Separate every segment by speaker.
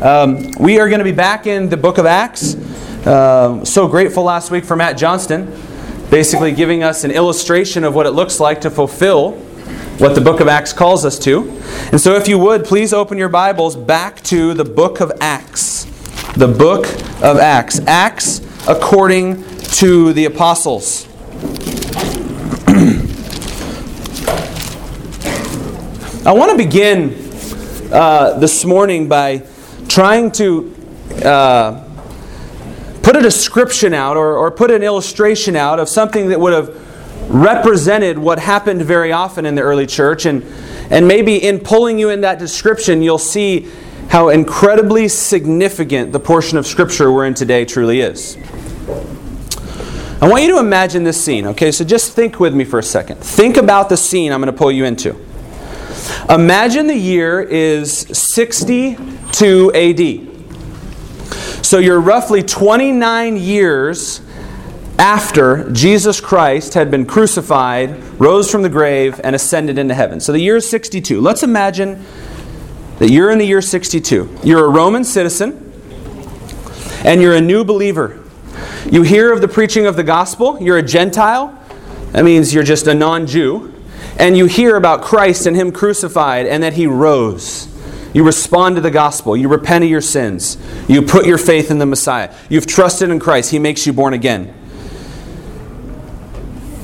Speaker 1: Um, we are going to be back in the book of Acts. Uh, so grateful last week for Matt Johnston, basically giving us an illustration of what it looks like to fulfill what the book of Acts calls us to. And so, if you would, please open your Bibles back to the book of Acts. The book of Acts. Acts according to the apostles. I want to begin uh, this morning by trying to uh, put a description out or, or put an illustration out of something that would have represented what happened very often in the early church. And, and maybe in pulling you in that description, you'll see how incredibly significant the portion of Scripture we're in today truly is. I want you to imagine this scene, okay? So just think with me for a second. Think about the scene I'm going to pull you into. Imagine the year is 62 AD. So you're roughly 29 years after Jesus Christ had been crucified, rose from the grave, and ascended into heaven. So the year is 62. Let's imagine that you're in the year 62. You're a Roman citizen, and you're a new believer. You hear of the preaching of the gospel, you're a Gentile. That means you're just a non Jew and you hear about Christ and Him crucified and that He rose. You respond to the gospel. You repent of your sins. You put your faith in the Messiah. You've trusted in Christ. He makes you born again.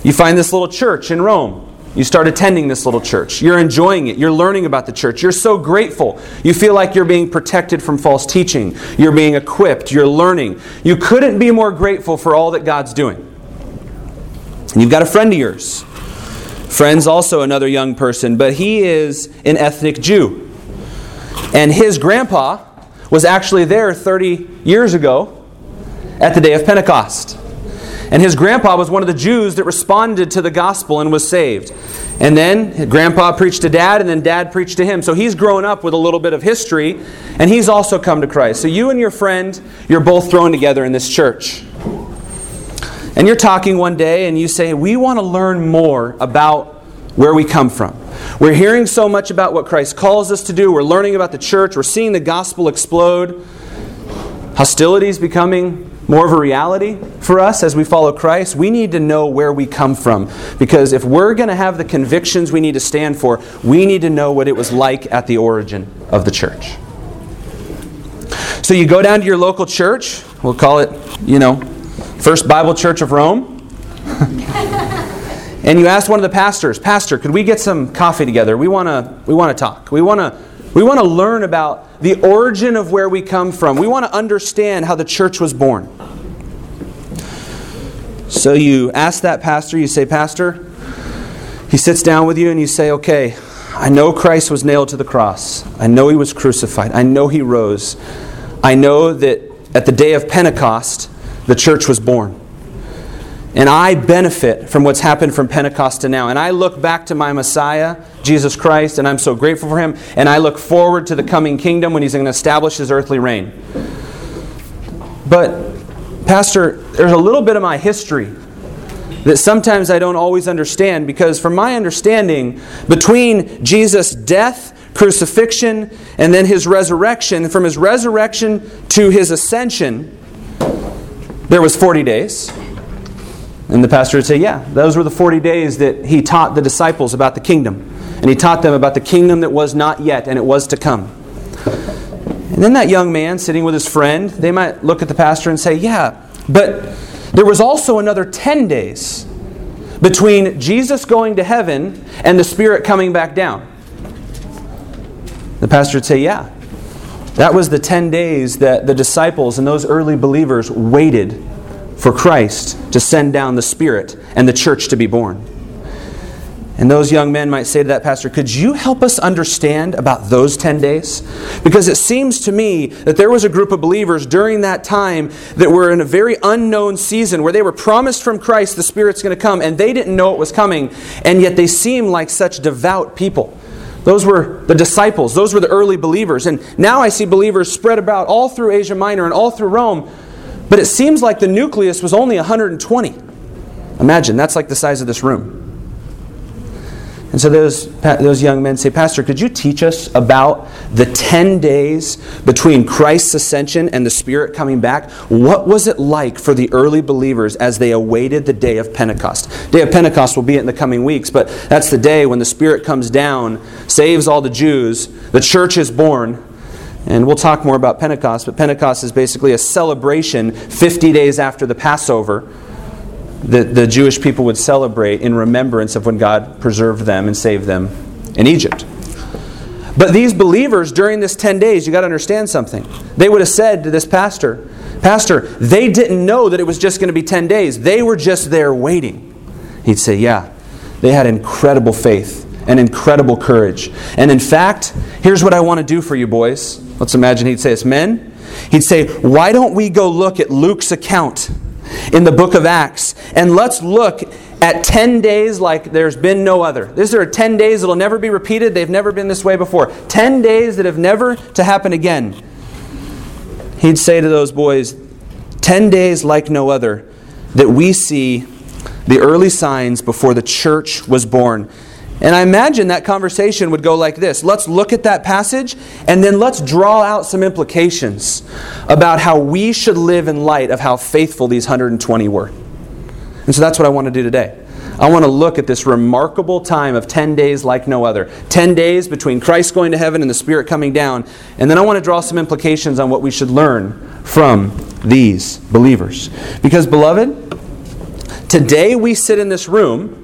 Speaker 1: You find this little church in Rome. You start attending this little church. You're enjoying it. You're learning about the church. You're so grateful. You feel like you're being protected from false teaching. You're being equipped. You're learning. You couldn't be more grateful for all that God's doing. And you've got a friend of yours Friend's also another young person, but he is an ethnic Jew. And his grandpa was actually there 30 years ago at the day of Pentecost. And his grandpa was one of the Jews that responded to the gospel and was saved. And then grandpa preached to dad, and then dad preached to him. So he's grown up with a little bit of history, and he's also come to Christ. So you and your friend, you're both thrown together in this church. And you're talking one day and you say, We want to learn more about where we come from. We're hearing so much about what Christ calls us to do. We're learning about the church. We're seeing the gospel explode. Hostility is becoming more of a reality for us as we follow Christ. We need to know where we come from. Because if we're going to have the convictions we need to stand for, we need to know what it was like at the origin of the church. So you go down to your local church, we'll call it, you know, First Bible Church of Rome. and you ask one of the pastors, Pastor, could we get some coffee together? We want to we want to talk. We want to we want to learn about the origin of where we come from. We want to understand how the church was born. So you ask that pastor, you say, Pastor, he sits down with you and you say, Okay, I know Christ was nailed to the cross. I know he was crucified. I know he rose. I know that at the day of Pentecost, the church was born. And I benefit from what's happened from Pentecost to now. And I look back to my Messiah, Jesus Christ, and I'm so grateful for him. And I look forward to the coming kingdom when he's going to establish his earthly reign. But, Pastor, there's a little bit of my history that sometimes I don't always understand because, from my understanding, between Jesus' death, crucifixion, and then his resurrection, from his resurrection to his ascension, there was 40 days. And the pastor would say, Yeah, those were the 40 days that he taught the disciples about the kingdom. And he taught them about the kingdom that was not yet and it was to come. And then that young man sitting with his friend, they might look at the pastor and say, Yeah, but there was also another 10 days between Jesus going to heaven and the Spirit coming back down. The pastor would say, Yeah, that was the 10 days that the disciples and those early believers waited for Christ to send down the Spirit and the church to be born. And those young men might say to that pastor, Could you help us understand about those 10 days? Because it seems to me that there was a group of believers during that time that were in a very unknown season where they were promised from Christ the Spirit's going to come and they didn't know it was coming, and yet they seemed like such devout people. Those were the disciples, those were the early believers. And now I see believers spread about all through Asia Minor and all through Rome, but it seems like the nucleus was only 120. Imagine, that's like the size of this room. And so those, those young men say, Pastor, could you teach us about the 10 days between Christ's ascension and the Spirit coming back? What was it like for the early believers as they awaited the day of Pentecost? Day of Pentecost will be in the coming weeks, but that's the day when the Spirit comes down, saves all the Jews, the church is born. And we'll talk more about Pentecost, but Pentecost is basically a celebration 50 days after the Passover that the Jewish people would celebrate in remembrance of when God preserved them and saved them in Egypt. But these believers during this 10 days, you got to understand something. They would have said to this pastor, Pastor, they didn't know that it was just going to be 10 days. They were just there waiting. He'd say, Yeah, they had incredible faith and incredible courage. And in fact, here's what I want to do for you boys. Let's imagine he'd say, It's men. He'd say, Why don't we go look at Luke's account in the book of Acts. And let's look at 10 days like there's been no other. These are 10 days that'll never be repeated. They've never been this way before. 10 days that have never to happen again. He'd say to those boys, 10 days like no other, that we see the early signs before the church was born. And I imagine that conversation would go like this Let's look at that passage and then let's draw out some implications about how we should live in light of how faithful these 120 were. And so that's what I want to do today. I want to look at this remarkable time of 10 days like no other. 10 days between Christ going to heaven and the Spirit coming down. And then I want to draw some implications on what we should learn from these believers. Because, beloved, today we sit in this room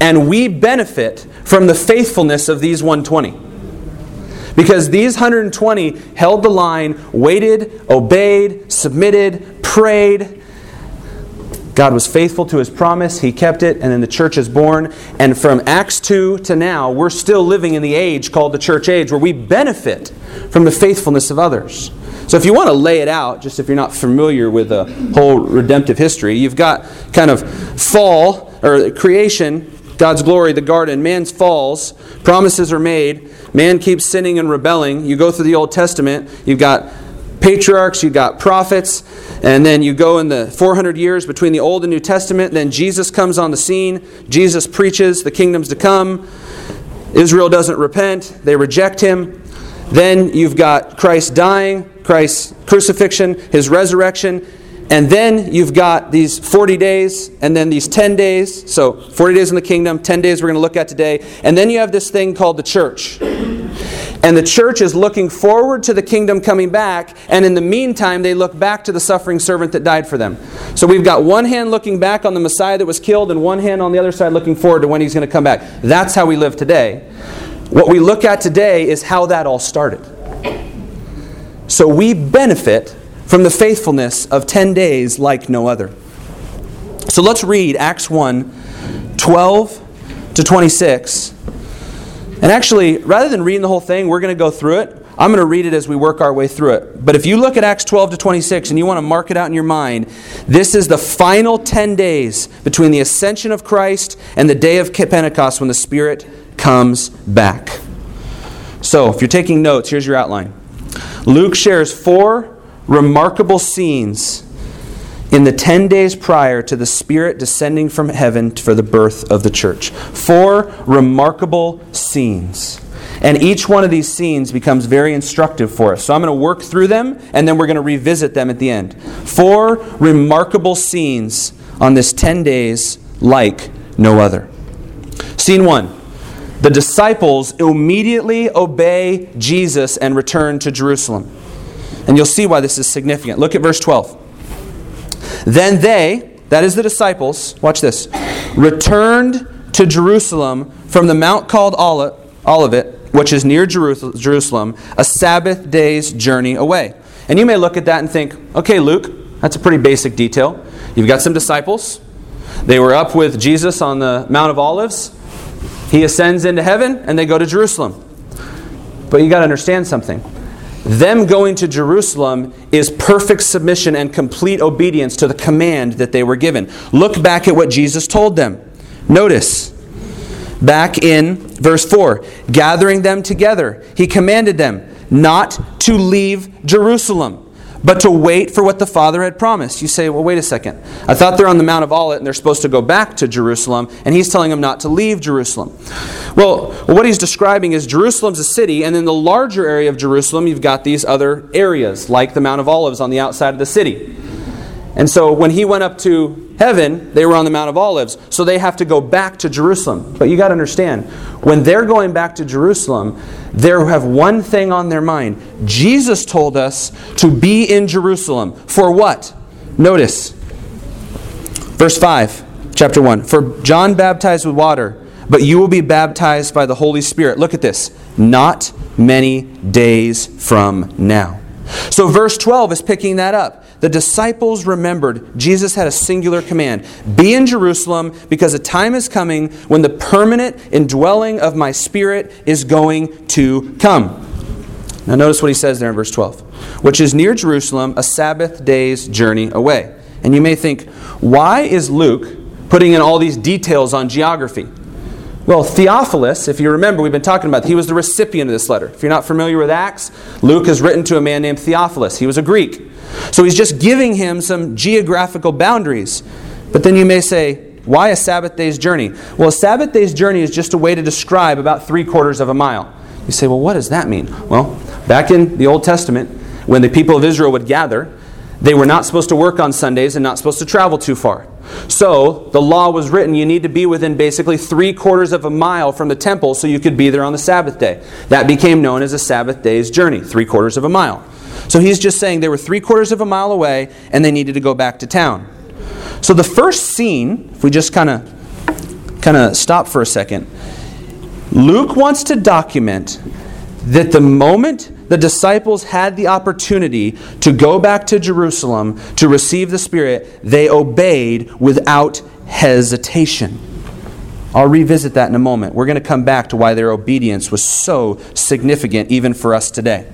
Speaker 1: and we benefit from the faithfulness of these 120. Because these 120 held the line, waited, obeyed, submitted, prayed. God was faithful to his promise, he kept it, and then the church is born. And from Acts 2 to now, we're still living in the age called the church age where we benefit from the faithfulness of others. So if you want to lay it out, just if you're not familiar with the whole redemptive history, you've got kind of fall or creation God's glory, the garden, man's falls, promises are made, man keeps sinning and rebelling. You go through the Old Testament, you've got patriarchs, you've got prophets, and then you go in the 400 years between the Old and New Testament, then Jesus comes on the scene, Jesus preaches the kingdoms to come. Israel doesn't repent, they reject him. Then you've got Christ dying, Christ's crucifixion, his resurrection, and then you've got these 40 days and then these 10 days. So 40 days in the kingdom, 10 days we're going to look at today. And then you have this thing called the church. And the church is looking forward to the kingdom coming back, and in the meantime, they look back to the suffering servant that died for them. So we've got one hand looking back on the Messiah that was killed, and one hand on the other side looking forward to when he's going to come back. That's how we live today. What we look at today is how that all started. So we benefit from the faithfulness of 10 days like no other. So let's read Acts 1 12 to 26. And actually, rather than reading the whole thing, we're going to go through it. I'm going to read it as we work our way through it. But if you look at Acts 12 to 26 and you want to mark it out in your mind, this is the final 10 days between the ascension of Christ and the day of Pentecost when the Spirit comes back. So, if you're taking notes, here's your outline. Luke shares four remarkable scenes in the 10 days prior to the Spirit descending from heaven for the birth of the church. Four remarkable scenes. And each one of these scenes becomes very instructive for us. So I'm going to work through them and then we're going to revisit them at the end. Four remarkable scenes on this 10 days like no other. Scene one the disciples immediately obey Jesus and return to Jerusalem. And you'll see why this is significant. Look at verse 12. Then they, that is the disciples, watch this, returned to Jerusalem from the mount called Olivet, which is near Jerusalem, a Sabbath day's journey away. And you may look at that and think, okay, Luke, that's a pretty basic detail. You've got some disciples. They were up with Jesus on the Mount of Olives. He ascends into heaven and they go to Jerusalem. But you got to understand something. Them going to Jerusalem is perfect submission and complete obedience to the command that they were given. Look back at what Jesus told them. Notice, back in verse 4 gathering them together, he commanded them not to leave Jerusalem, but to wait for what the Father had promised. You say, well, wait a second. I thought they're on the Mount of Olivet and they're supposed to go back to Jerusalem, and he's telling them not to leave Jerusalem. Well, what he's describing is Jerusalem's a city, and in the larger area of Jerusalem, you've got these other areas, like the Mount of Olives on the outside of the city. And so when he went up to heaven, they were on the Mount of Olives. So they have to go back to Jerusalem. But you got to understand, when they're going back to Jerusalem, they have one thing on their mind. Jesus told us to be in Jerusalem. For what? Notice. Verse 5, chapter 1. For John baptized with water, but you will be baptized by the Holy Spirit. Look at this. Not many days from now. So verse 12 is picking that up the disciples remembered Jesus had a singular command Be in Jerusalem because a time is coming when the permanent indwelling of my Spirit is going to come. Now, notice what he says there in verse 12, which is near Jerusalem, a Sabbath day's journey away. And you may think, why is Luke putting in all these details on geography? Well, Theophilus, if you remember, we've been talking about, he was the recipient of this letter. If you're not familiar with Acts, Luke has written to a man named Theophilus. He was a Greek. So he's just giving him some geographical boundaries. But then you may say, why a Sabbath day's journey? Well, a Sabbath day's journey is just a way to describe about three quarters of a mile. You say, well, what does that mean? Well, back in the Old Testament, when the people of Israel would gather, they were not supposed to work on Sundays and not supposed to travel too far. So the law was written you need to be within basically three quarters of a mile from the temple so you could be there on the Sabbath day. That became known as a Sabbath day's journey, three quarters of a mile. So he's just saying they were three quarters of a mile away and they needed to go back to town. So the first scene, if we just kind of kind of stop for a second, Luke wants to document that the moment the disciples had the opportunity to go back to Jerusalem to receive the Spirit, they obeyed without hesitation. I'll revisit that in a moment. We're going to come back to why their obedience was so significant, even for us today.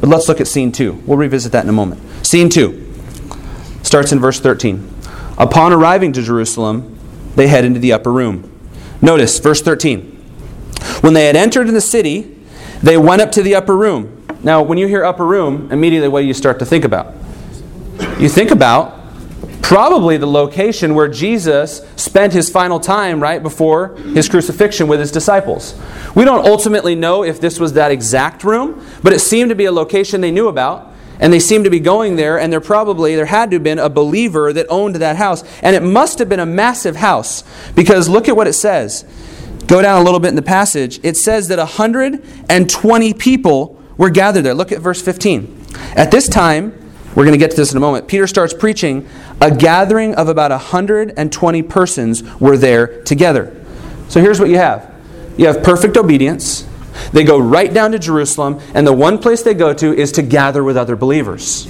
Speaker 1: But let's look at scene two. We'll revisit that in a moment. Scene two starts in verse 13. Upon arriving to Jerusalem, they head into the upper room. Notice verse 13. When they had entered in the city, they went up to the upper room. Now, when you hear upper room, immediately what do you start to think about? You think about probably the location where Jesus spent his final time right before his crucifixion with his disciples. We don't ultimately know if this was that exact room, but it seemed to be a location they knew about. And they seemed to be going there, and there probably, there had to have been a believer that owned that house. And it must have been a massive house, because look at what it says. Go down a little bit in the passage. It says that 120 people were gathered there. Look at verse 15. At this time, we're going to get to this in a moment. Peter starts preaching. A gathering of about 120 persons were there together. So here's what you have you have perfect obedience. They go right down to Jerusalem, and the one place they go to is to gather with other believers.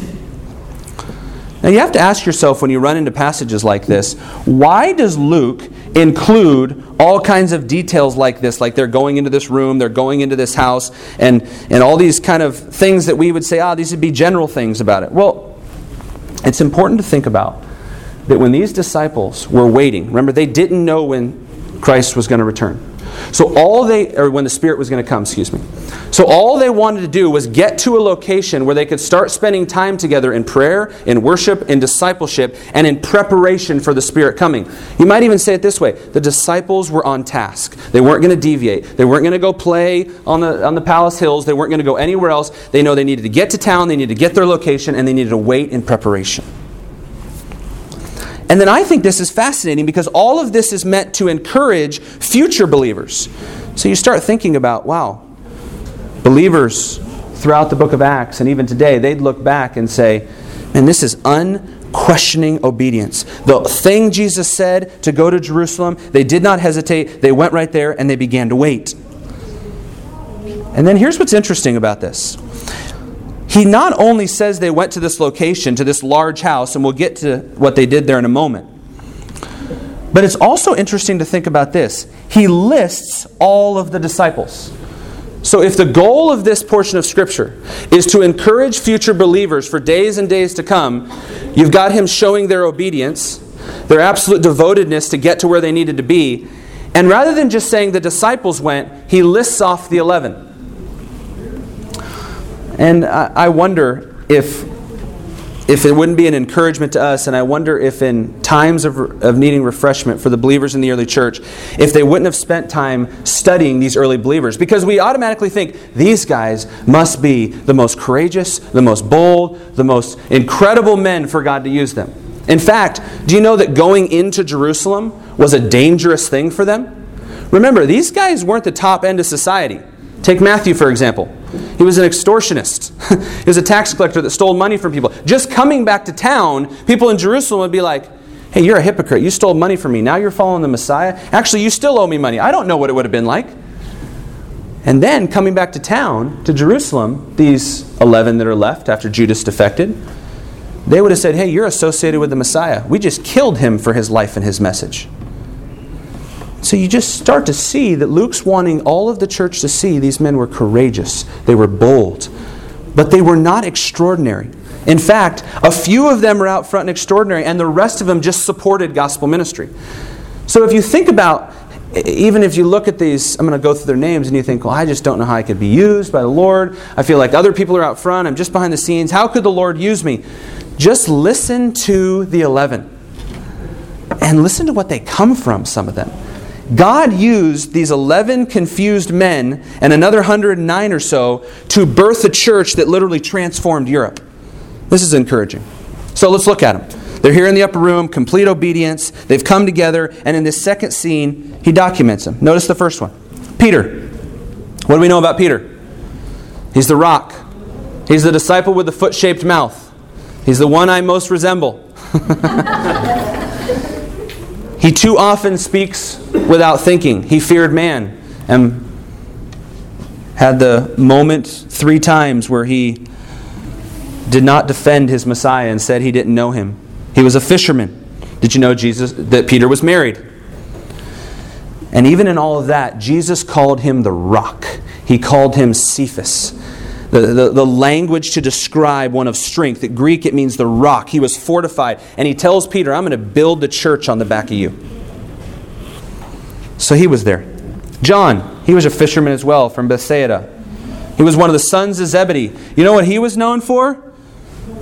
Speaker 1: Now you have to ask yourself when you run into passages like this why does Luke include all kinds of details like this, like they're going into this room, they're going into this house, and, and all these kind of things that we would say, ah, these would be general things about it. Well, it's important to think about that when these disciples were waiting, remember, they didn't know when Christ was going to return. So all they, or when the Spirit was going to come, excuse me. So all they wanted to do was get to a location where they could start spending time together in prayer, in worship, in discipleship, and in preparation for the Spirit coming. You might even say it this way the disciples were on task. They weren't going to deviate. They weren't going to go play on the, on the palace hills. They weren't going to go anywhere else. They know they needed to get to town, they needed to get their location, and they needed to wait in preparation. And then I think this is fascinating because all of this is meant to encourage future believers. So you start thinking about, wow, believers throughout the book of Acts and even today, they'd look back and say, man, this is unquestioning obedience. The thing Jesus said to go to Jerusalem, they did not hesitate. They went right there and they began to wait. And then here's what's interesting about this he not only says they went to this location, to this large house, and we'll get to what they did there in a moment, but it's also interesting to think about this. He lists all of the disciples. So, if the goal of this portion of Scripture is to encourage future believers for days and days to come, you've got him showing their obedience, their absolute devotedness to get to where they needed to be. And rather than just saying the disciples went, he lists off the 11. And I wonder if if it wouldn't be an encouragement to us, and I wonder if in times of, of needing refreshment for the believers in the early church, if they wouldn't have spent time studying these early believers. Because we automatically think these guys must be the most courageous, the most bold, the most incredible men for God to use them. In fact, do you know that going into Jerusalem was a dangerous thing for them? Remember, these guys weren't the top end of society. Take Matthew, for example. He was an extortionist. he was a tax collector that stole money from people. Just coming back to town, people in Jerusalem would be like, hey, you're a hypocrite. You stole money from me. Now you're following the Messiah. Actually, you still owe me money. I don't know what it would have been like. And then coming back to town, to Jerusalem, these 11 that are left after Judas defected, they would have said, hey, you're associated with the Messiah. We just killed him for his life and his message. So you just start to see that Luke's wanting all of the church to see these men were courageous, they were bold, but they were not extraordinary. In fact, a few of them were out front and extraordinary, and the rest of them just supported gospel ministry. So if you think about, even if you look at these, I'm going to go through their names, and you think, well, I just don't know how I could be used by the Lord. I feel like other people are out front, I'm just behind the scenes. How could the Lord use me? Just listen to the 11 and listen to what they come from, some of them. God used these 11 confused men and another 109 or so to birth a church that literally transformed Europe. This is encouraging. So let's look at them. They're here in the upper room, complete obedience. They've come together, and in this second scene, he documents them. Notice the first one Peter. What do we know about Peter? He's the rock, he's the disciple with the foot shaped mouth, he's the one I most resemble. He too often speaks without thinking. He feared man and had the moment three times where he did not defend his Messiah and said he didn't know him. He was a fisherman. Did you know Jesus that Peter was married? And even in all of that, Jesus called him the rock. He called him Cephas the, the, the, language to describe one of strength. In Greek, it means the rock. He was fortified. And he tells Peter, I'm going to build the church on the back of you. So he was there. John, he was a fisherman as well from Bethsaida. He was one of the sons of Zebedee. You know what he was known for?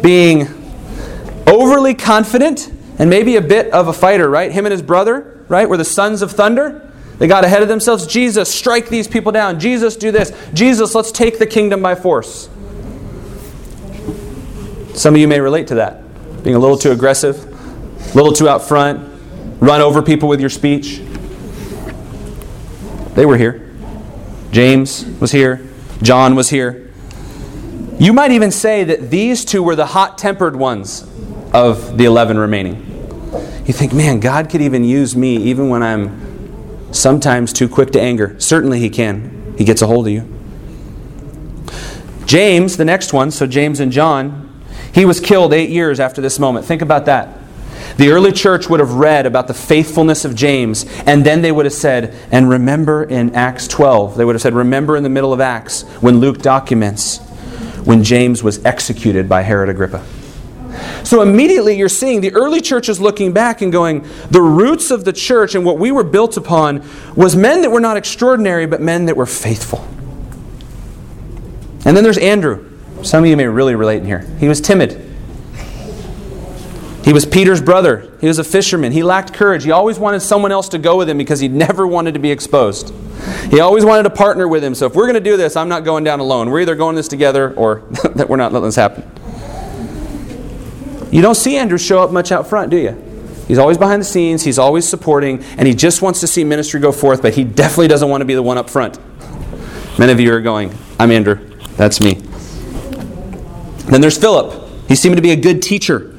Speaker 1: Being overly confident and maybe a bit of a fighter, right? Him and his brother, right, were the sons of thunder. They got ahead of themselves. Jesus, strike these people down. Jesus, do this. Jesus, let's take the kingdom by force. Some of you may relate to that. Being a little too aggressive, a little too out front, run over people with your speech. They were here. James was here. John was here. You might even say that these two were the hot tempered ones of the 11 remaining. You think, man, God could even use me even when I'm sometimes too quick to anger. Certainly he can. He gets a hold of you. James, the next one, so James and John, he was killed eight years after this moment. Think about that. The early church would have read about the faithfulness of James, and then they would have said, and remember in Acts 12, they would have said, remember in the middle of Acts when Luke documents when James was executed by Herod Agrippa. So immediately you're seeing the early church is looking back and going, the roots of the church and what we were built upon was men that were not extraordinary, but men that were faithful. And then there's Andrew. Some of you may really relate in here. He was timid. He was Peter's brother. He was a fisherman. He lacked courage. He always wanted someone else to go with him because he never wanted to be exposed. He always wanted to partner with him. So if we're going to do this, I'm not going down alone. We're either going this together or that we're not letting this happen. You don't see Andrew show up much out front, do you? He's always behind the scenes, he's always supporting, and he just wants to see ministry go forth, but he definitely doesn't want to be the one up front. Many of you are going, I'm Andrew. That's me. Then there's Philip. He seemed to be a good teacher,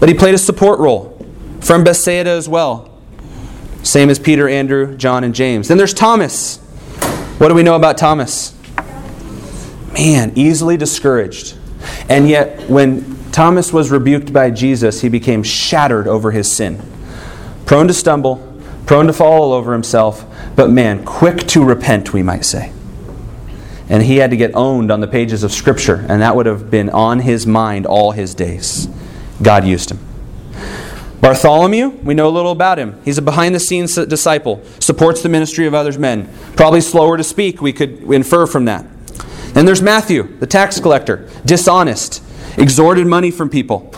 Speaker 1: but he played a support role from Bethsaida as well. Same as Peter, Andrew, John, and James. Then there's Thomas. What do we know about Thomas? Man, easily discouraged. And yet, when Thomas was rebuked by Jesus, he became shattered over his sin. Prone to stumble, prone to fall all over himself, but man, quick to repent, we might say. And he had to get owned on the pages of Scripture, and that would have been on his mind all his days. God used him. Bartholomew, we know a little about him. He's a behind the scenes disciple, supports the ministry of others men. Probably slower to speak, we could infer from that. And there's Matthew, the tax collector, dishonest, extorted money from people.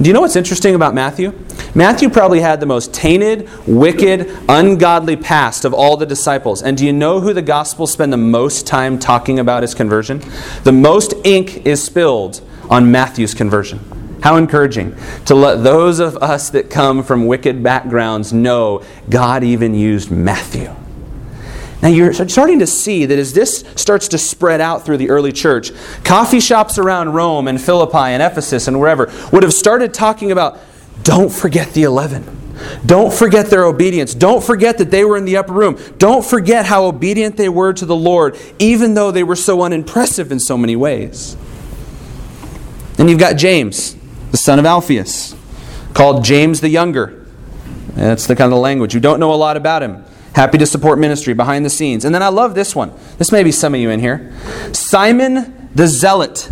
Speaker 1: Do you know what's interesting about Matthew? Matthew probably had the most tainted, wicked, ungodly past of all the disciples. And do you know who the Gospels spend the most time talking about his conversion? The most ink is spilled on Matthew's conversion. How encouraging to let those of us that come from wicked backgrounds know God even used Matthew. Now you're starting to see that as this starts to spread out through the early church, coffee shops around Rome and Philippi and Ephesus and wherever would have started talking about don't forget the 11. Don't forget their obedience. Don't forget that they were in the upper room. Don't forget how obedient they were to the Lord, even though they were so unimpressive in so many ways. And you've got James, the son of Alphaeus, called James the Younger. That's the kind of language. You don't know a lot about him. Happy to support ministry behind the scenes. And then I love this one. This may be some of you in here. Simon the Zealot.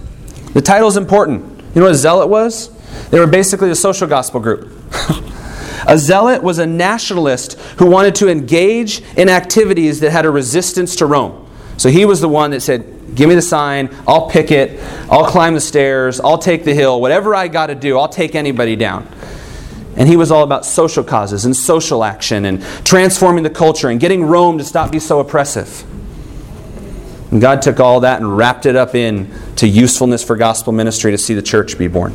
Speaker 1: The title's important. You know what a zealot was? They were basically a social gospel group. a zealot was a nationalist who wanted to engage in activities that had a resistance to Rome. So he was the one that said, Give me the sign, I'll pick it, I'll climb the stairs, I'll take the hill, whatever I got to do, I'll take anybody down. And he was all about social causes and social action and transforming the culture and getting Rome to stop being so oppressive. And God took all that and wrapped it up in to usefulness for gospel ministry to see the church be born.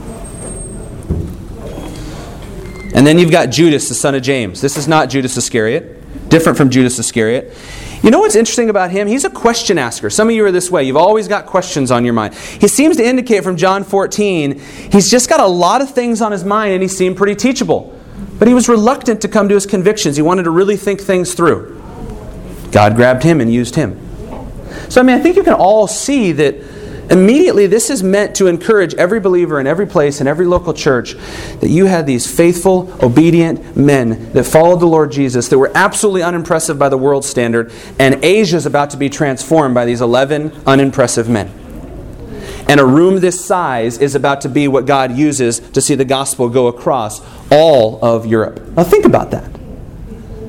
Speaker 1: And then you've got Judas, the son of James. This is not Judas Iscariot, different from Judas Iscariot. You know what's interesting about him? He's a question asker. Some of you are this way. You've always got questions on your mind. He seems to indicate from John 14, he's just got a lot of things on his mind and he seemed pretty teachable. But he was reluctant to come to his convictions. He wanted to really think things through. God grabbed him and used him. So, I mean, I think you can all see that Immediately, this is meant to encourage every believer in every place, in every local church, that you had these faithful, obedient men that followed the Lord Jesus, that were absolutely unimpressive by the world standard, and Asia is about to be transformed by these 11 unimpressive men. And a room this size is about to be what God uses to see the gospel go across all of Europe. Now, think about that.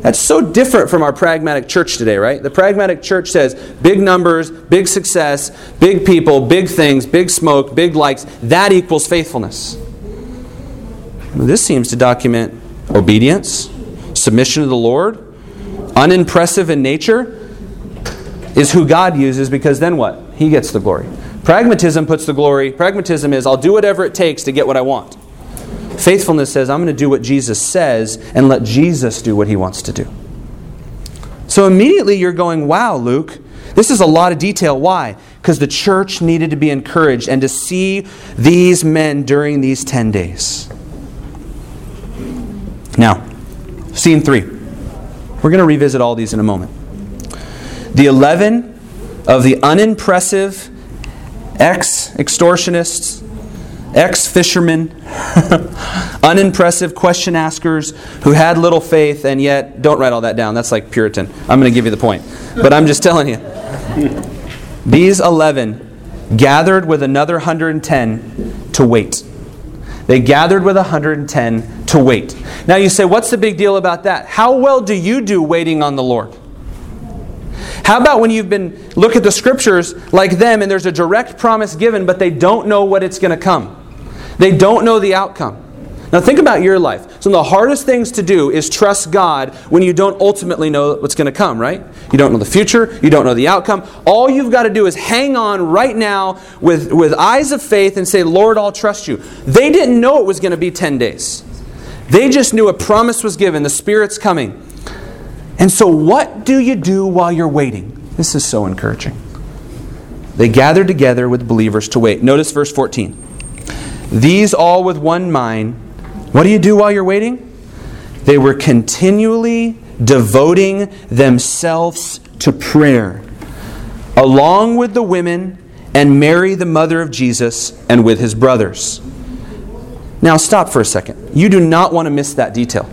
Speaker 1: That's so different from our pragmatic church today, right? The pragmatic church says big numbers, big success, big people, big things, big smoke, big likes. That equals faithfulness. This seems to document obedience, submission to the Lord, unimpressive in nature, is who God uses because then what? He gets the glory. Pragmatism puts the glory. Pragmatism is I'll do whatever it takes to get what I want. Faithfulness says, I'm going to do what Jesus says and let Jesus do what he wants to do. So immediately you're going, wow, Luke, this is a lot of detail. Why? Because the church needed to be encouraged and to see these men during these 10 days. Now, scene three. We're going to revisit all these in a moment. The 11 of the unimpressive ex extortionists ex fishermen, unimpressive question askers who had little faith and yet don't write all that down. That's like Puritan. I'm going to give you the point. But I'm just telling you. These 11 gathered with another 110 to wait. They gathered with 110 to wait. Now you say, what's the big deal about that? How well do you do waiting on the Lord? How about when you've been look at the scriptures like them and there's a direct promise given but they don't know what it's going to come. They don't know the outcome. Now, think about your life. Some of the hardest things to do is trust God when you don't ultimately know what's going to come, right? You don't know the future, you don't know the outcome. All you've got to do is hang on right now with, with eyes of faith and say, Lord, I'll trust you. They didn't know it was going to be 10 days, they just knew a promise was given, the Spirit's coming. And so, what do you do while you're waiting? This is so encouraging. They gathered together with believers to wait. Notice verse 14. These all with one mind. What do you do while you're waiting? They were continually devoting themselves to prayer, along with the women and Mary, the mother of Jesus, and with his brothers. Now, stop for a second. You do not want to miss that detail.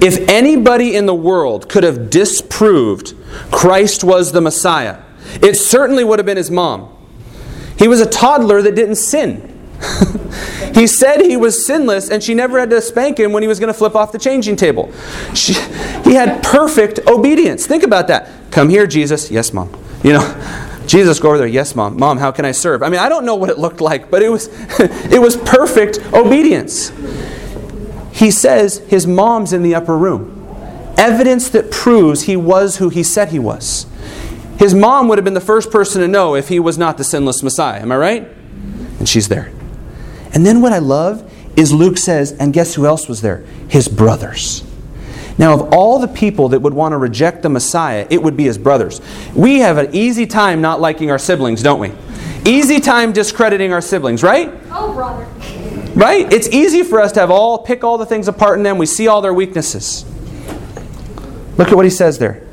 Speaker 1: If anybody in the world could have disproved Christ was the Messiah, it certainly would have been his mom. He was a toddler that didn't sin. he said he was sinless, and she never had to spank him when he was going to flip off the changing table. She, he had perfect obedience. Think about that. Come here, Jesus. Yes, mom. You know, Jesus, go over there. Yes, mom. Mom, how can I serve? I mean, I don't know what it looked like, but it was, it was perfect obedience. He says his mom's in the upper room. Evidence that proves he was who he said he was. His mom would have been the first person to know if he was not the sinless Messiah. Am I right? And she's there. And then what I love is Luke says, and guess who else was there? His brothers. Now, of all the people that would want to reject the Messiah, it would be his brothers. We have an easy time not liking our siblings, don't we? Easy time discrediting our siblings, right?
Speaker 2: Oh, brother.
Speaker 1: Right? It's easy for us to have all pick all the things apart in them. We see all their weaknesses. Look at what he says there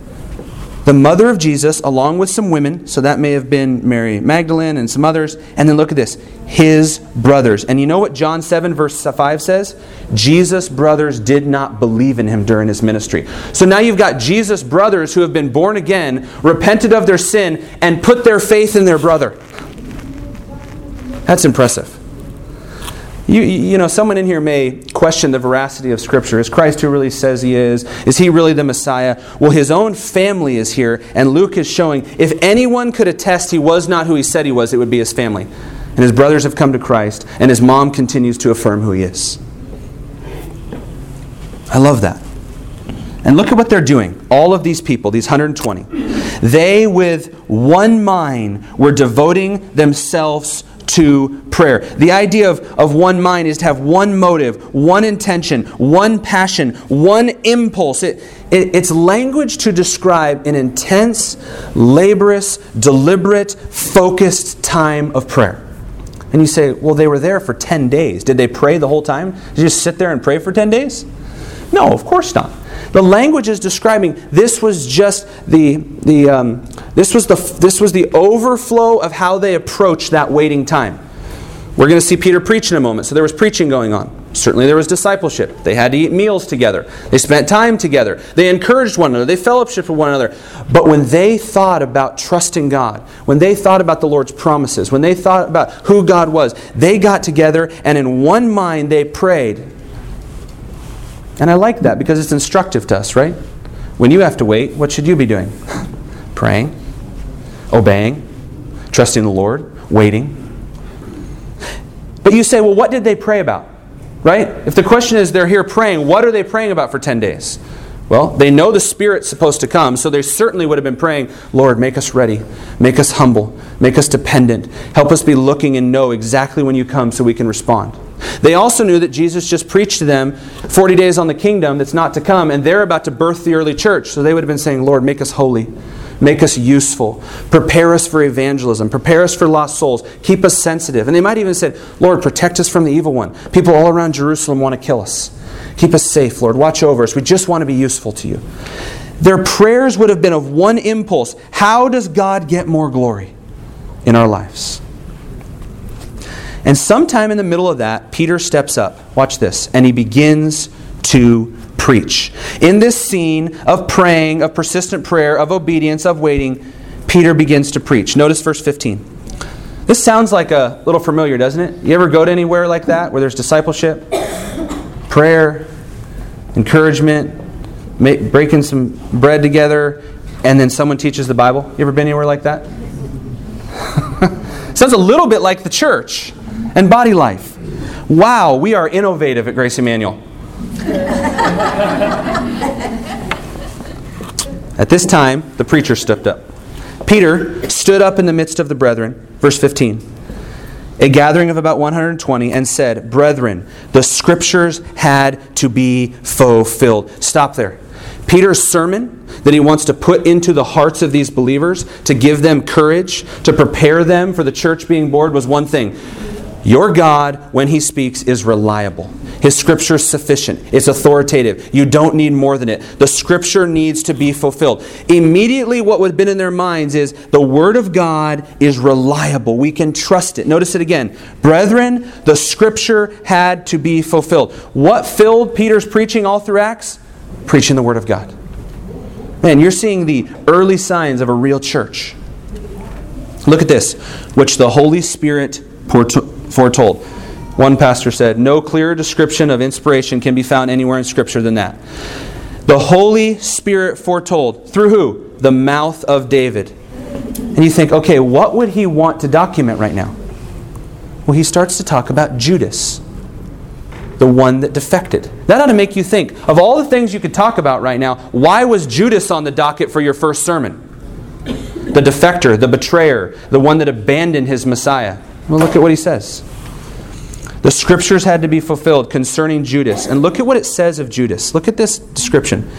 Speaker 1: the mother of Jesus, along with some women, so that may have been Mary Magdalene and some others. And then look at this his brothers. And you know what John 7, verse 5 says? Jesus' brothers did not believe in him during his ministry. So now you've got Jesus' brothers who have been born again, repented of their sin, and put their faith in their brother. That's impressive. You, you know, someone in here may question the veracity of Scripture. Is Christ who really says he is? Is he really the Messiah? Well, his own family is here, and Luke is showing if anyone could attest he was not who he said he was, it would be his family. And his brothers have come to Christ, and his mom continues to affirm who he is. I love that. And look at what they're doing. All of these people, these 120, they with one mind were devoting themselves to prayer. The idea of, of one mind is to have one motive, one intention, one passion, one impulse. It, it, it's language to describe an intense, laborious, deliberate, focused time of prayer. And you say, well, they were there for 10 days. Did they pray the whole time? Did you just sit there and pray for 10 days? No, of course not. The language is describing this was just the, the, um, this, was the, this was the overflow of how they approached that waiting time. We're going to see Peter preach in a moment. So there was preaching going on. Certainly there was discipleship. They had to eat meals together. They spent time together. They encouraged one another. They fellowshiped with one another. But when they thought about trusting God, when they thought about the Lord's promises, when they thought about who God was, they got together and in one mind they prayed and I like that because it's instructive to us, right? When you have to wait, what should you be doing? Praying, obeying, trusting the Lord, waiting. But you say, well, what did they pray about? Right? If the question is they're here praying, what are they praying about for 10 days? Well, they know the Spirit's supposed to come, so they certainly would have been praying, Lord, make us ready, make us humble, make us dependent, help us be looking and know exactly when you come so we can respond. They also knew that Jesus just preached to them 40 days on the kingdom that's not to come, and they're about to birth the early church. So they would have been saying, Lord, make us holy, make us useful, prepare us for evangelism, prepare us for lost souls, keep us sensitive. And they might even said, Lord, protect us from the evil one. People all around Jerusalem want to kill us. Keep us safe, Lord. Watch over us. We just want to be useful to you. Their prayers would have been of one impulse How does God get more glory in our lives? And sometime in the middle of that, Peter steps up. Watch this. And he begins to preach. In this scene of praying, of persistent prayer, of obedience, of waiting, Peter begins to preach. Notice verse 15. This sounds like a little familiar, doesn't it? You ever go to anywhere like that where there's discipleship, prayer, encouragement, breaking some bread together, and then someone teaches the Bible? You ever been anywhere like that? sounds a little bit like the church and body life. Wow, we are innovative at Grace Emmanuel. At this time, the preacher stepped up. Peter stood up in the midst of the brethren, verse 15, a gathering of about 120, and said, Brethren, the scriptures had to be fulfilled. Stop there. Peter's sermon that he wants to put into the hearts of these believers to give them courage, to prepare them for the church being born was one thing your God, when He speaks, is reliable. His Scripture is sufficient. It's authoritative. You don't need more than it. The Scripture needs to be fulfilled. Immediately, what would have been in their minds is the Word of God is reliable. We can trust it. Notice it again. Brethren, the Scripture had to be fulfilled. What filled Peter's preaching all through Acts? Preaching the Word of God. Man, you're seeing the early signs of a real church. Look at this, which the Holy Spirit foretold. One pastor said, No clearer description of inspiration can be found anywhere in Scripture than that. The Holy Spirit foretold. Through who? The mouth of David. And you think, okay, what would he want to document right now? Well, he starts to talk about Judas, the one that defected. That ought to make you think of all the things you could talk about right now. Why was Judas on the docket for your first sermon? The defector, the betrayer, the one that abandoned his Messiah. Well, look at what he says. The scriptures had to be fulfilled concerning Judas. And look at what it says of Judas. Look at this description.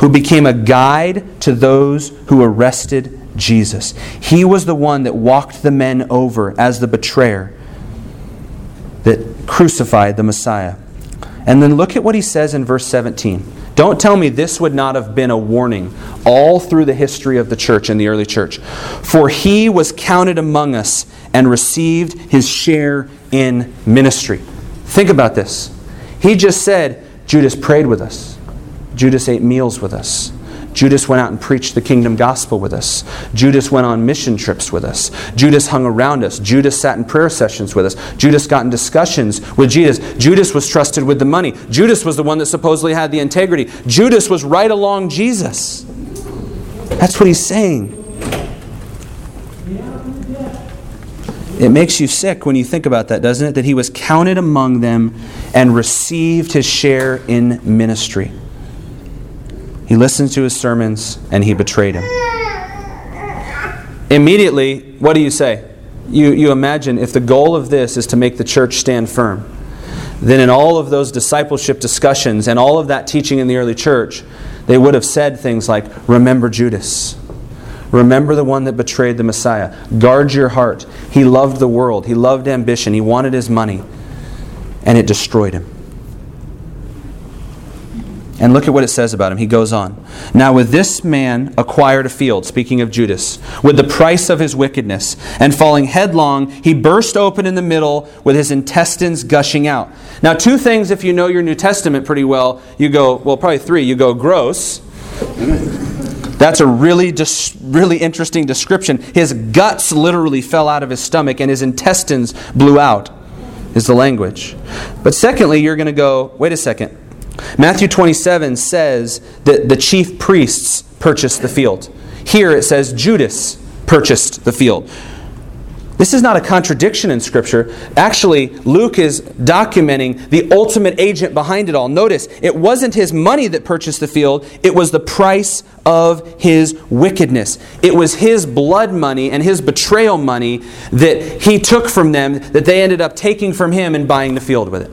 Speaker 1: Who became a guide to those who arrested Jesus. He was the one that walked the men over as the betrayer that crucified the Messiah. And then look at what he says in verse 17. Don't tell me this would not have been a warning all through the history of the church and the early church. For he was counted among us and received his share in ministry. Think about this. He just said, Judas prayed with us, Judas ate meals with us. Judas went out and preached the kingdom gospel with us. Judas went on mission trips with us. Judas hung around us. Judas sat in prayer sessions with us. Judas got in discussions with Jesus. Judas was trusted with the money. Judas was the one that supposedly had the integrity. Judas was right along Jesus. That's what he's saying. It makes you sick when you think about that, doesn't it? That he was counted among them and received his share in ministry. He listened to his sermons and he betrayed him. Immediately, what do you say? You, you imagine if the goal of this is to make the church stand firm, then in all of those discipleship discussions and all of that teaching in the early church, they would have said things like, Remember Judas. Remember the one that betrayed the Messiah. Guard your heart. He loved the world, he loved ambition, he wanted his money, and it destroyed him. And look at what it says about him. He goes on. Now, with this man acquired a field, speaking of Judas, with the price of his wickedness, and falling headlong, he burst open in the middle with his intestines gushing out. Now, two things, if you know your New Testament pretty well, you go, well, probably three. You go, gross. That's a really, dis- really interesting description. His guts literally fell out of his stomach and his intestines blew out, is the language. But secondly, you're going to go, wait a second. Matthew 27 says that the chief priests purchased the field. Here it says Judas purchased the field. This is not a contradiction in Scripture. Actually, Luke is documenting the ultimate agent behind it all. Notice, it wasn't his money that purchased the field, it was the price of his wickedness. It was his blood money and his betrayal money that he took from them that they ended up taking from him and buying the field with it.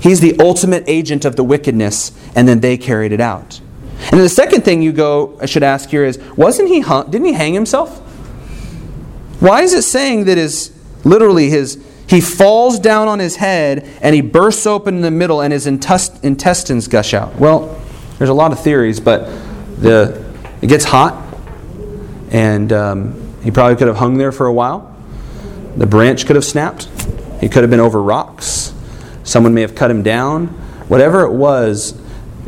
Speaker 1: He's the ultimate agent of the wickedness, and then they carried it out. And the second thing you go, I should ask here is, wasn't he hung, didn't he hang himself? Why is it saying that his literally his he falls down on his head and he bursts open in the middle and his intestines gush out? Well, there's a lot of theories, but the it gets hot, and um, he probably could have hung there for a while. The branch could have snapped. He could have been over rocks. Someone may have cut him down. Whatever it was,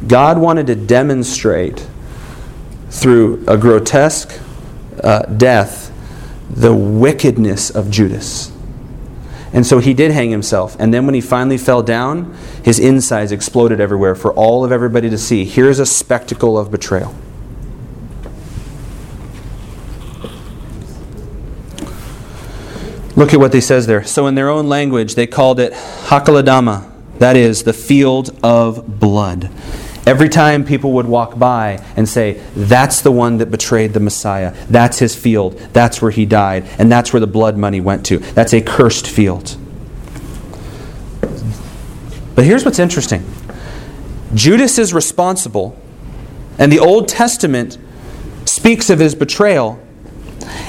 Speaker 1: God wanted to demonstrate through a grotesque uh, death the wickedness of Judas. And so he did hang himself. And then when he finally fell down, his insides exploded everywhere for all of everybody to see. Here's a spectacle of betrayal. Look at what they says there. So in their own language, they called it Hakeldama, that is the field of blood. Every time people would walk by and say, That's the one that betrayed the Messiah. That's his field. That's where he died. And that's where the blood money went to. That's a cursed field. But here's what's interesting Judas is responsible, and the Old Testament speaks of his betrayal.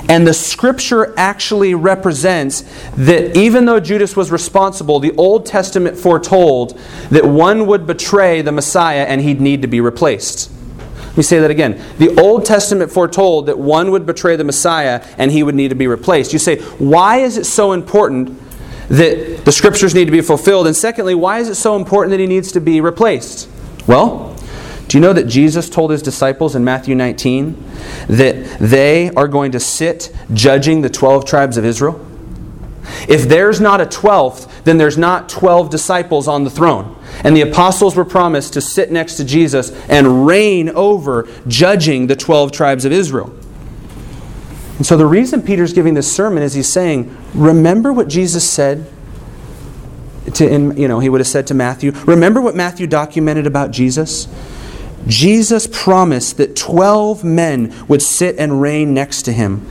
Speaker 1: And the scripture actually represents that even though Judas was responsible, the Old Testament foretold that one would betray the Messiah and he'd need to be replaced. Let me say that again. The Old Testament foretold that one would betray the Messiah and he would need to be replaced. You say, why is it so important that the scriptures need to be fulfilled? And secondly, why is it so important that he needs to be replaced? Well, do you know that Jesus told his disciples in Matthew 19 that they are going to sit judging the 12 tribes of Israel? If there's not a 12th, then there's not 12 disciples on the throne. And the apostles were promised to sit next to Jesus and reign over judging the 12 tribes of Israel. And so the reason Peter's giving this sermon is he's saying, remember what Jesus said to, in, you know, he would have said to Matthew, remember what Matthew documented about Jesus? Jesus promised that 12 men would sit and reign next to him.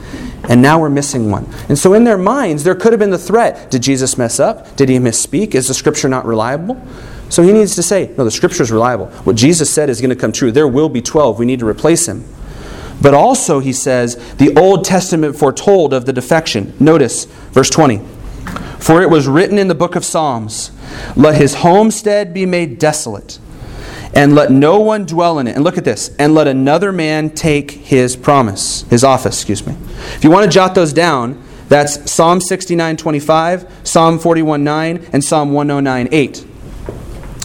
Speaker 1: And now we're missing one. And so in their minds, there could have been the threat Did Jesus mess up? Did he misspeak? Is the scripture not reliable? So he needs to say, No, the scripture is reliable. What Jesus said is going to come true. There will be 12. We need to replace him. But also, he says, the Old Testament foretold of the defection. Notice verse 20. For it was written in the book of Psalms, Let his homestead be made desolate, and let no one dwell in it. And look at this, and let another man take his promise, his office, excuse me. If you want to jot those down, that's Psalm 69 25, Psalm 41 9, and Psalm 109 8.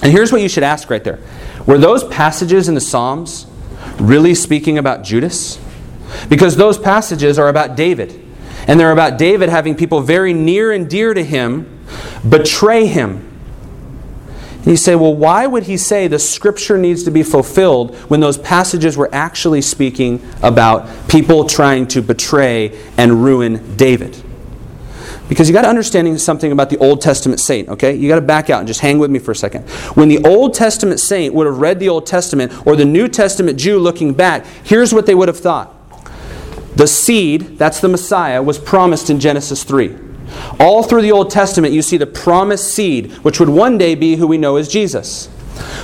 Speaker 1: And here's what you should ask right there Were those passages in the Psalms really speaking about Judas? Because those passages are about David. And they're about David having people very near and dear to him betray him. You say, well, why would he say the scripture needs to be fulfilled when those passages were actually speaking about people trying to betray and ruin David? Because you got to understand something about the Old Testament saint, okay? You got to back out and just hang with me for a second. When the Old Testament saint would have read the Old Testament or the New Testament Jew looking back, here's what they would have thought. The seed, that's the Messiah, was promised in Genesis 3. All through the Old Testament, you see the promised seed, which would one day be who we know as Jesus.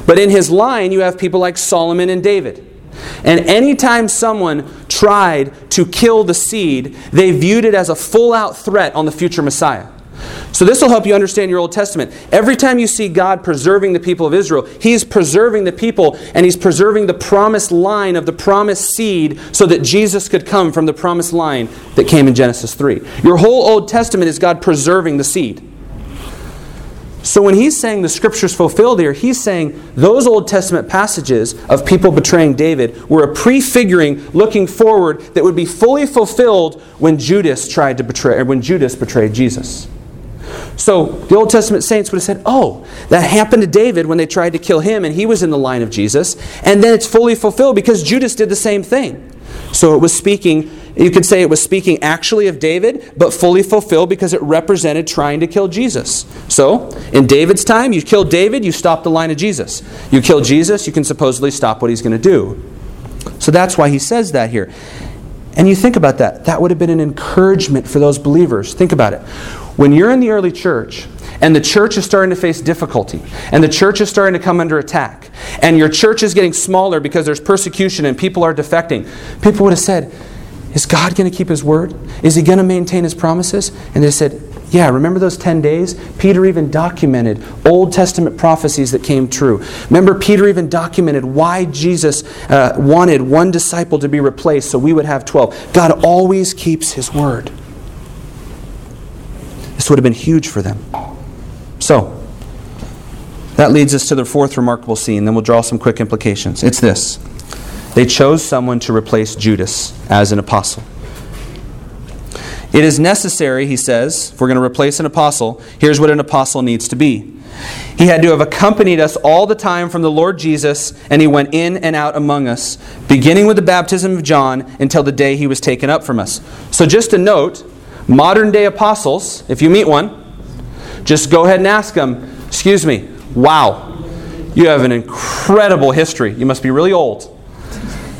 Speaker 1: But in his line, you have people like Solomon and David. And anytime someone tried to kill the seed, they viewed it as a full out threat on the future Messiah. So, this will help you understand your Old Testament. Every time you see God preserving the people of Israel, He's preserving the people and He's preserving the promised line of the promised seed so that Jesus could come from the promised line that came in Genesis 3. Your whole Old Testament is God preserving the seed. So when he's saying the scriptures fulfilled here, he's saying those Old Testament passages of people betraying David were a prefiguring looking forward that would be fully fulfilled when Judas tried to betray when Judas betrayed Jesus. So the Old Testament saints would have said, "Oh, that happened to David when they tried to kill him and he was in the line of Jesus, and then it's fully fulfilled because Judas did the same thing." So it was speaking you could say it was speaking actually of David, but fully fulfilled because it represented trying to kill Jesus. So, in David's time, you kill David, you stop the line of Jesus. You kill Jesus, you can supposedly stop what he's going to do. So that's why he says that here. And you think about that. That would have been an encouragement for those believers. Think about it. When you're in the early church, and the church is starting to face difficulty, and the church is starting to come under attack, and your church is getting smaller because there's persecution and people are defecting, people would have said, is God going to keep his word? Is he going to maintain his promises? And they said, Yeah, remember those 10 days? Peter even documented Old Testament prophecies that came true. Remember, Peter even documented why Jesus uh, wanted one disciple to be replaced so we would have 12. God always keeps his word. This would have been huge for them. So, that leads us to the fourth remarkable scene. Then we'll draw some quick implications. It's this. They chose someone to replace Judas as an apostle. It is necessary, he says, if we're going to replace an apostle, here's what an apostle needs to be. He had to have accompanied us all the time from the Lord Jesus, and he went in and out among us, beginning with the baptism of John until the day he was taken up from us. So, just a note modern day apostles, if you meet one, just go ahead and ask them, Excuse me, wow, you have an incredible history. You must be really old.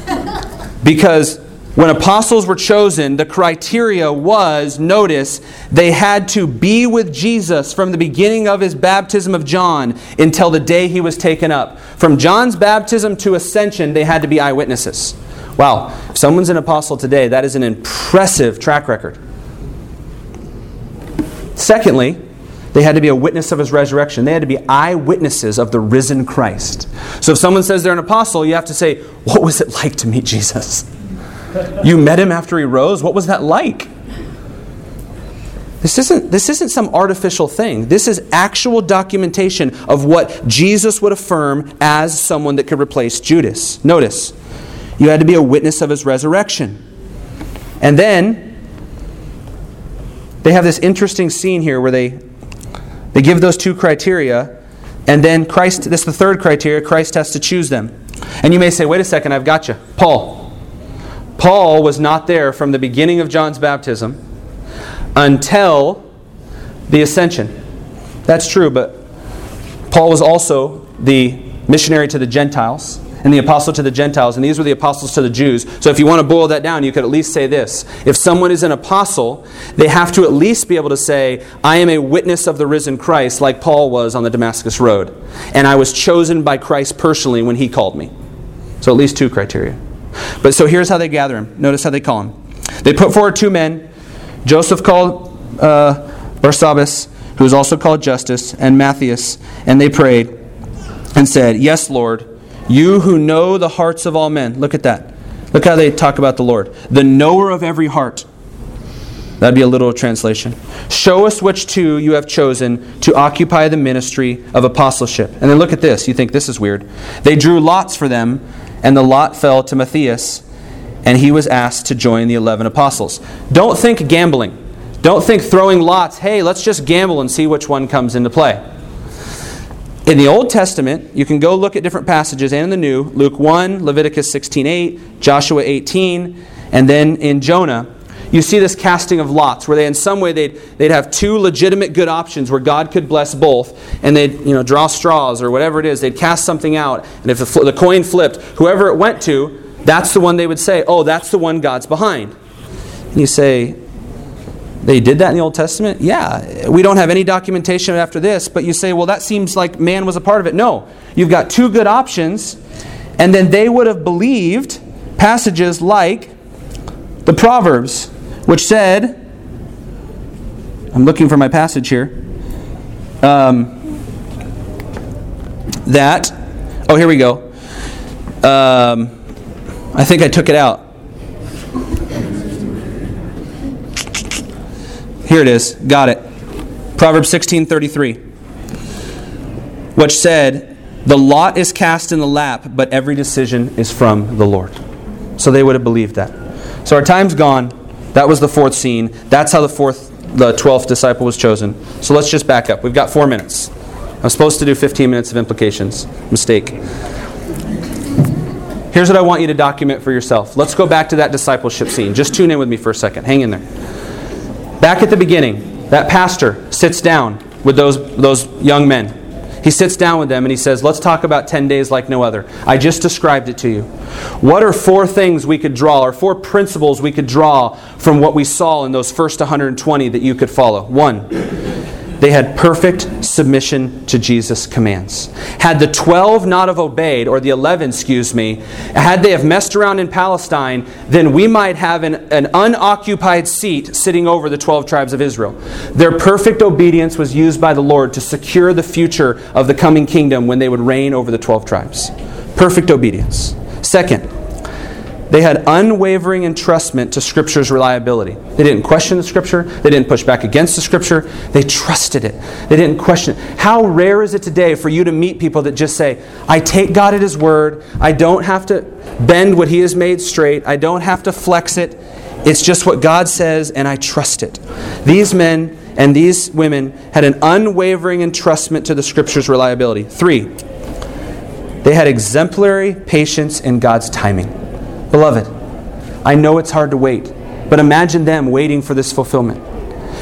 Speaker 1: Because when apostles were chosen, the criteria was notice, they had to be with Jesus from the beginning of his baptism of John until the day he was taken up. From John's baptism to ascension, they had to be eyewitnesses. Wow, if someone's an apostle today, that is an impressive track record. Secondly, they had to be a witness of his resurrection. They had to be eyewitnesses of the risen Christ. So if someone says they're an apostle, you have to say, What was it like to meet Jesus? You met him after he rose? What was that like? This isn't, this isn't some artificial thing. This is actual documentation of what Jesus would affirm as someone that could replace Judas. Notice, you had to be a witness of his resurrection. And then they have this interesting scene here where they they give those two criteria, and then Christ, this is the third criteria, Christ has to choose them. And you may say, wait a second, I've got you. Paul, Paul was not there from the beginning of John's baptism until the ascension. That's true, but Paul was also the missionary to the Gentiles and the apostle to the Gentiles, and these were the apostles to the Jews. So if you want to boil that down, you could at least say this. If someone is an apostle, they have to at least be able to say, I am a witness of the risen Christ, like Paul was on the Damascus Road. And I was chosen by Christ personally when he called me. So at least two criteria. But so here's how they gather him. Notice how they call him. They put forward two men. Joseph called uh, Barsabbas, who is also called Justus, and Matthias, and they prayed and said, Yes, Lord you who know the hearts of all men. Look at that. Look how they talk about the Lord. The knower of every heart. That'd be a literal translation. Show us which two you have chosen to occupy the ministry of apostleship. And then look at this. You think this is weird. They drew lots for them, and the lot fell to Matthias, and he was asked to join the 11 apostles. Don't think gambling. Don't think throwing lots. Hey, let's just gamble and see which one comes into play. In the Old Testament, you can go look at different passages and in the New, Luke 1, Leviticus 16:8, Joshua 18, and then in Jonah, you see this casting of lots where they in some way they'd, they'd have two legitimate good options where god could bless both and they'd you know draw straws or whatever it is. They'd cast something out and if the, the coin flipped whoever it went to that's the one they would say oh that's the one god's behind. And you say they did that in the Old Testament? Yeah. We don't have any documentation after this, but you say, well, that seems like man was a part of it. No. You've got two good options, and then they would have believed passages like the Proverbs, which said, I'm looking for my passage here, um, that, oh, here we go. Um, I think I took it out. Here it is. Got it. Proverbs 16:33. Which said, "The lot is cast in the lap, but every decision is from the Lord." So they would have believed that. So our time's gone. That was the fourth scene. That's how the fourth the 12th disciple was chosen. So let's just back up. We've got 4 minutes. I'm supposed to do 15 minutes of implications. Mistake. Here's what I want you to document for yourself. Let's go back to that discipleship scene. Just tune in with me for a second. Hang in there. Back at the beginning, that pastor sits down with those, those young men. He sits down with them and he says, Let's talk about 10 days like no other. I just described it to you. What are four things we could draw, or four principles we could draw from what we saw in those first 120 that you could follow? One, they had perfect submission to Jesus' commands. Had the 12 not have obeyed, or the 11, excuse me, had they have messed around in Palestine, then we might have an, an unoccupied seat sitting over the 12 tribes of Israel. Their perfect obedience was used by the Lord to secure the future of the coming kingdom when they would reign over the 12 tribes. Perfect obedience. Second, they had unwavering entrustment to Scripture's reliability. They didn't question the Scripture. They didn't push back against the Scripture. They trusted it. They didn't question it. How rare is it today for you to meet people that just say, I take God at His word. I don't have to bend what He has made straight. I don't have to flex it. It's just what God says, and I trust it. These men and these women had an unwavering entrustment to the Scripture's reliability. Three, they had exemplary patience in God's timing. Beloved, I know it's hard to wait, but imagine them waiting for this fulfillment.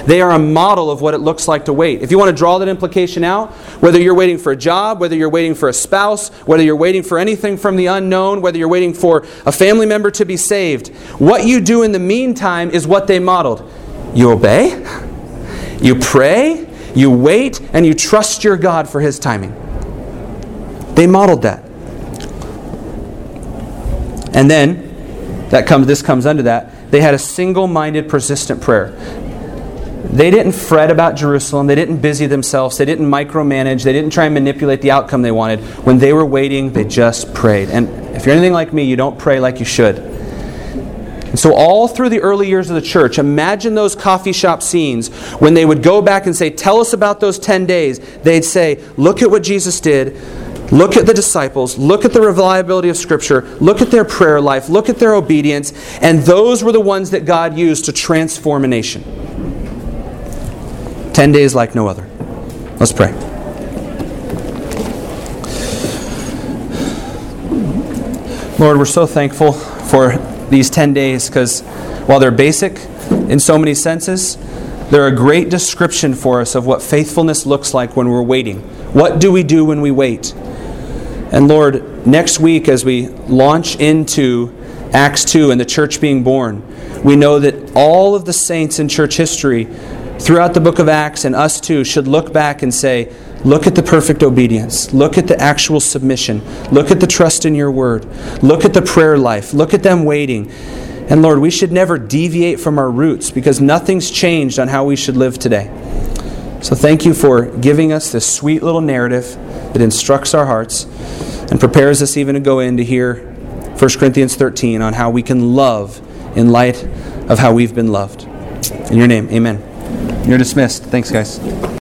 Speaker 1: They are a model of what it looks like to wait. If you want to draw that implication out, whether you're waiting for a job, whether you're waiting for a spouse, whether you're waiting for anything from the unknown, whether you're waiting for a family member to be saved, what you do in the meantime is what they modeled. You obey, you pray, you wait, and you trust your God for His timing. They modeled that. And then that comes this comes under that. They had a single-minded persistent prayer. They didn't fret about Jerusalem. They didn't busy themselves. They didn't micromanage. They didn't try and manipulate the outcome they wanted. When they were waiting, they just prayed. And if you're anything like me, you don't pray like you should. And so, all through the early years of the church, imagine those coffee shop scenes when they would go back and say, Tell us about those 10 days. They'd say, Look at what Jesus did. Look at the disciples, look at the reliability of Scripture, look at their prayer life, look at their obedience, and those were the ones that God used to transform a nation. Ten days like no other. Let's pray. Lord, we're so thankful for these 10 days because while they're basic in so many senses, they're a great description for us of what faithfulness looks like when we're waiting. What do we do when we wait? And Lord, next week as we launch into Acts 2 and the church being born, we know that all of the saints in church history throughout the book of Acts and us too should look back and say, Look at the perfect obedience. Look at the actual submission. Look at the trust in your word. Look at the prayer life. Look at them waiting. And Lord, we should never deviate from our roots because nothing's changed on how we should live today. So thank you for giving us this sweet little narrative that instructs our hearts and prepares us even to go in to hear 1 Corinthians 13 on how we can love in light of how we've been loved. In your name, amen. You're dismissed. Thanks, guys.